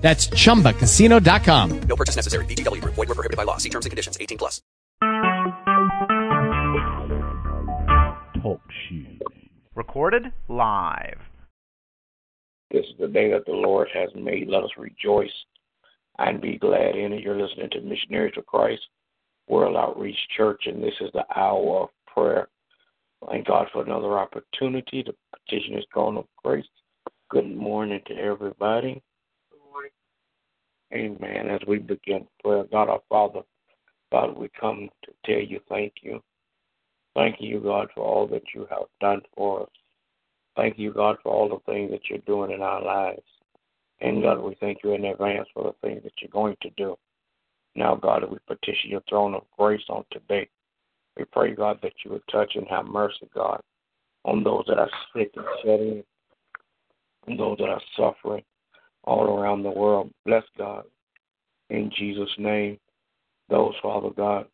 That's chumbacasino.com. No purchase necessary. VGW Group. Void were prohibited by law. See terms and conditions. 18 plus. Talk shoes. Recorded live. This is the day that the Lord has made. Let us rejoice and be glad in it. You're listening to Missionaries of Christ World Outreach Church, and this is the hour of prayer. Thank God for another opportunity to petition His throne of grace. Good morning to everybody. Amen. As we begin prayer, God our Father, God, we come to tell you thank you. Thank you, God, for all that you have done for us. Thank you, God, for all the things that you're doing in our lives. And God, we thank you in advance for the things that you're going to do. Now, God, we petition your throne of grace on today. We pray, God, that you would touch and have mercy, God, on those that are sick and shedding, and those that are suffering all around the world. Bless God in Jesus' name. Those, Father God,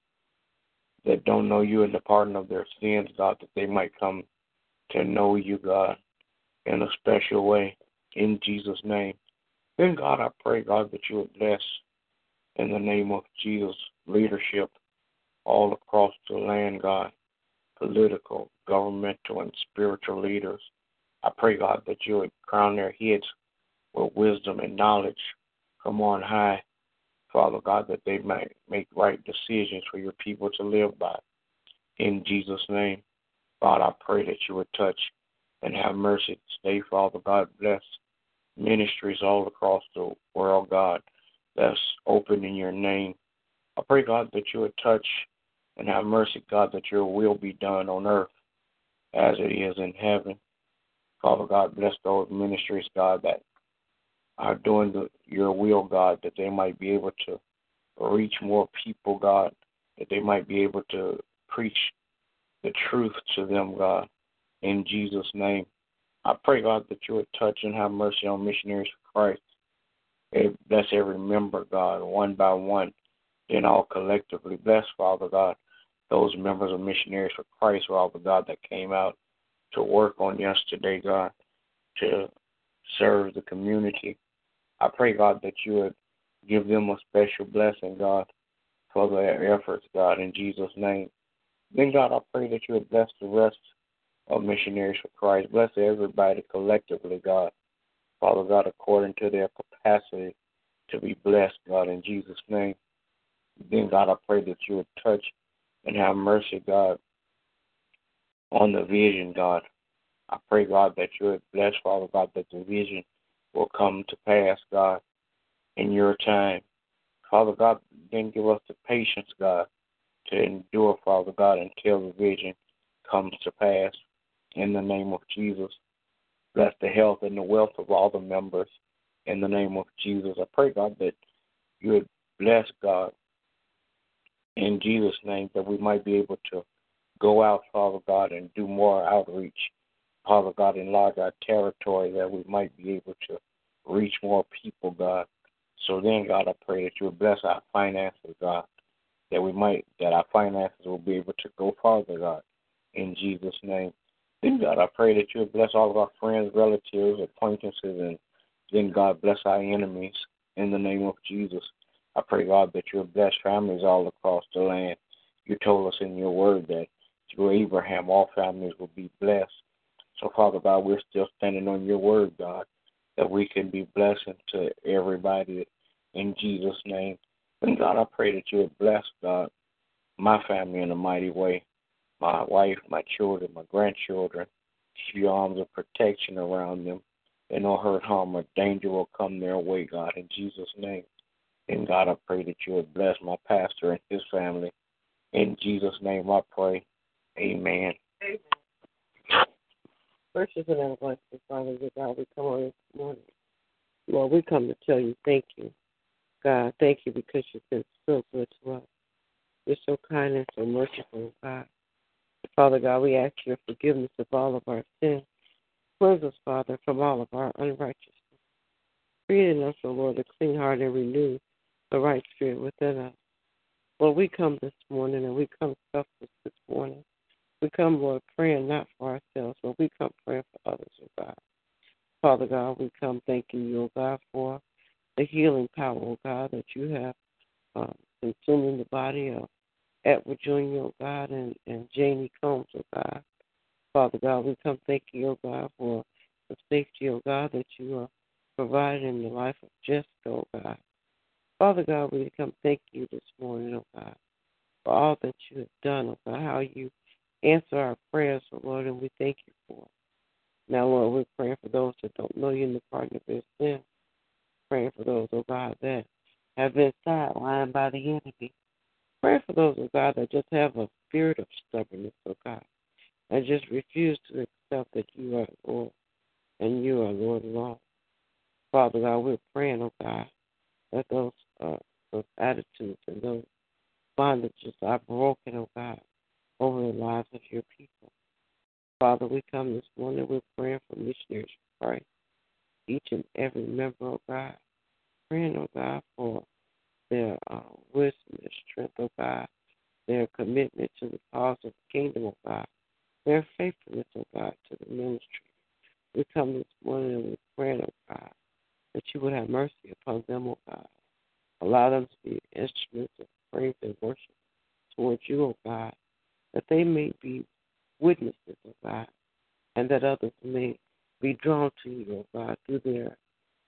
that don't know you in the pardon of their sins, God, that they might come to know you, God, in a special way in Jesus' name. Then, God, I pray, God, that you would bless in the name of Jesus leadership all across the land, God, political, governmental, and spiritual leaders. I pray, God, that you would crown their heads with wisdom and knowledge from on high, Father God, that they might make right decisions for your people to live by. In Jesus' name, God, I pray that you would touch and have mercy today, Father God. Bless ministries all across the world, God, that's open in your name. I pray, God, that you would touch and have mercy, God, that your will be done on earth as it is in heaven. Father God, bless those ministries, God, that are doing the, your will, God, that they might be able to reach more people, God, that they might be able to preach the truth to them, God, in Jesus' name. I pray, God, that you would touch and have mercy on missionaries for Christ. Eh, bless every member, God, one by one, and all collectively. Bless, Father God, those members of missionaries for Christ, Father God, that came out to work on yesterday, God, to serve the community. I pray, God, that you would give them a special blessing, God, for their efforts, God, in Jesus' name. Then, God, I pray that you would bless the rest of missionaries for Christ. Bless everybody collectively, God. Father God, according to their capacity to be blessed, God, in Jesus' name. Then, God, I pray that you would touch and have mercy, God, on the vision, God. I pray, God, that you would bless, Father God, that the vision will come to pass, God, in your time. Father God, then give us the patience, God, to endure, Father God, until the vision comes to pass. In the name of Jesus. Bless the health and the wealth of all the members. In the name of Jesus. I pray, God, that you would bless, God, in Jesus' name, that we might be able to go out, Father God, and do more outreach. Father God, enlarge our territory that we might be able to reach more people, God. So then, God, I pray that you would bless our finances, God, that we might, that our finances will be able to go farther, God, in Jesus' name. Then, mm-hmm. God, I pray that you would bless all of our friends, relatives, acquaintances, and then, God, bless our enemies in the name of Jesus. I pray, God, that you would bless families all across the land. You told us in your word that through Abraham all families will be blessed. So, Father God, we're still standing on your word, God, that we can be blessing to everybody in Jesus' name. And God, I pray that you would bless, God, my family in a mighty way. My wife, my children, my grandchildren. Keep your arms of protection around them. And no hurt, harm, or danger will come their way, God, in Jesus' name. And God, I pray that you would bless my pastor and his family. In Jesus' name I pray. Amen. Precious and everlasting Father, God, we come on this morning. Lord, we come to tell you thank you. God, thank you because you've been so good to us. You're so kind and so merciful, God. Father God, we ask your forgiveness of all of our sins. Cleanse us, Father, from all of our unrighteousness. Create in us, O Lord, a clean heart and renew the right spirit within us. Lord, we come this morning and we come selfless this morning. We come, Lord, praying not for ourselves, but we come praying for others, O God. Father God, we come thanking you, O God, for the healing power, O God, that you have um, consuming the body of Edward Jr., O God, and, and Janie Combs, O God. Father God, we come thanking you, O God, for the safety, O God, that you are providing in the life of Jessica, O God. Father God, we come thank you this morning, O God, for all that you have done, O God, how you answer our prayers, O Lord, and we thank you for it. Now, Lord, we're praying for those that don't know you in the pardon of their sin. Praying for those, oh God, that have been sidelined by the enemy. Pray for those, oh God, that just have a spirit of stubbornness, oh God, and just refuse to accept that you are Lord and you are Lord alone. Father God, we're praying, oh God, that those, uh, those attitudes and those bondages are broken, oh God, over the lives of your people. Father, we come this morning, we're praying for missionaries Christ, each and every member, of God, praying, oh God, for their uh, wisdom, their strength, oh God, their commitment to the cause of the kingdom, oh God, their faithfulness, oh God, to the ministry. We come this morning and we're praying, oh God, that you would have mercy upon them, oh God. Allow them to be instruments of praise and worship towards you, oh God, that they may be witnesses, oh God, and that others may be drawn to you, oh God, through their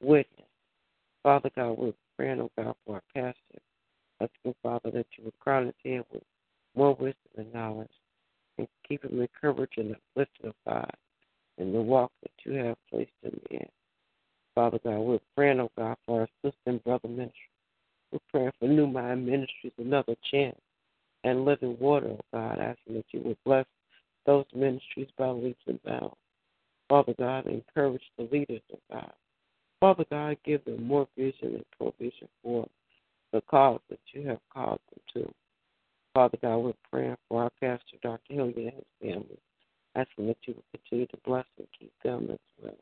witness. Father God, we're praying, oh God, for our pastor. Asking, Father, that you would crown his head with more wisdom and knowledge and keep him encouraged and uplifted, oh God, in the walk that you have placed him in. Father God, we're praying, oh God, for our sister and brother ministry. We're praying for New Mind Ministries, another chance, and living water, oh God, asking that you would bless those ministries by leaps and bounds. Father God, encourage the leaders, of God. Father God, give them more vision and provision for the cause that you have called them to. Father God, we're praying for our pastor, Dr. Hilliard, and his family, asking that you will continue to bless and keep them as well.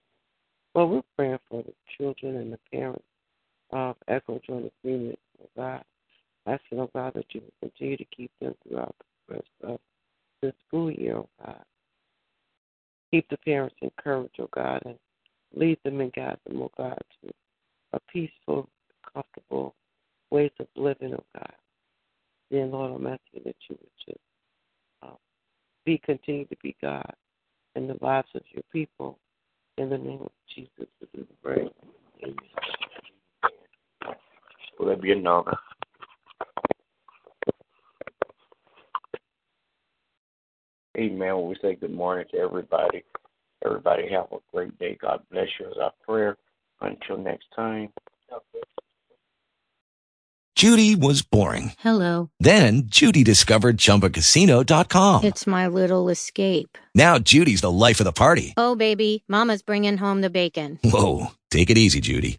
Well, we're praying for the children and the parents of Echo Joint Agreement, oh God, asking, oh God, that you will continue to keep them throughout the rest of the school year, oh God. Keep the parents encouraged, oh God, and lead them and guide them, oh God, to a peaceful, comfortable ways of living, oh God. Then, Lord, I'm asking that you would just um, be continue to be God in the lives of your people. In the name of Jesus, we pray. Amen. Will there be another? Amen. We say good morning to everybody. Everybody have a great day. God bless you as our prayer. Until next time. Judy was boring. Hello. Then Judy discovered ChumbaCasino.com. It's my little escape. Now Judy's the life of the party. Oh, baby, Mama's bringing home the bacon. Whoa, take it easy, Judy.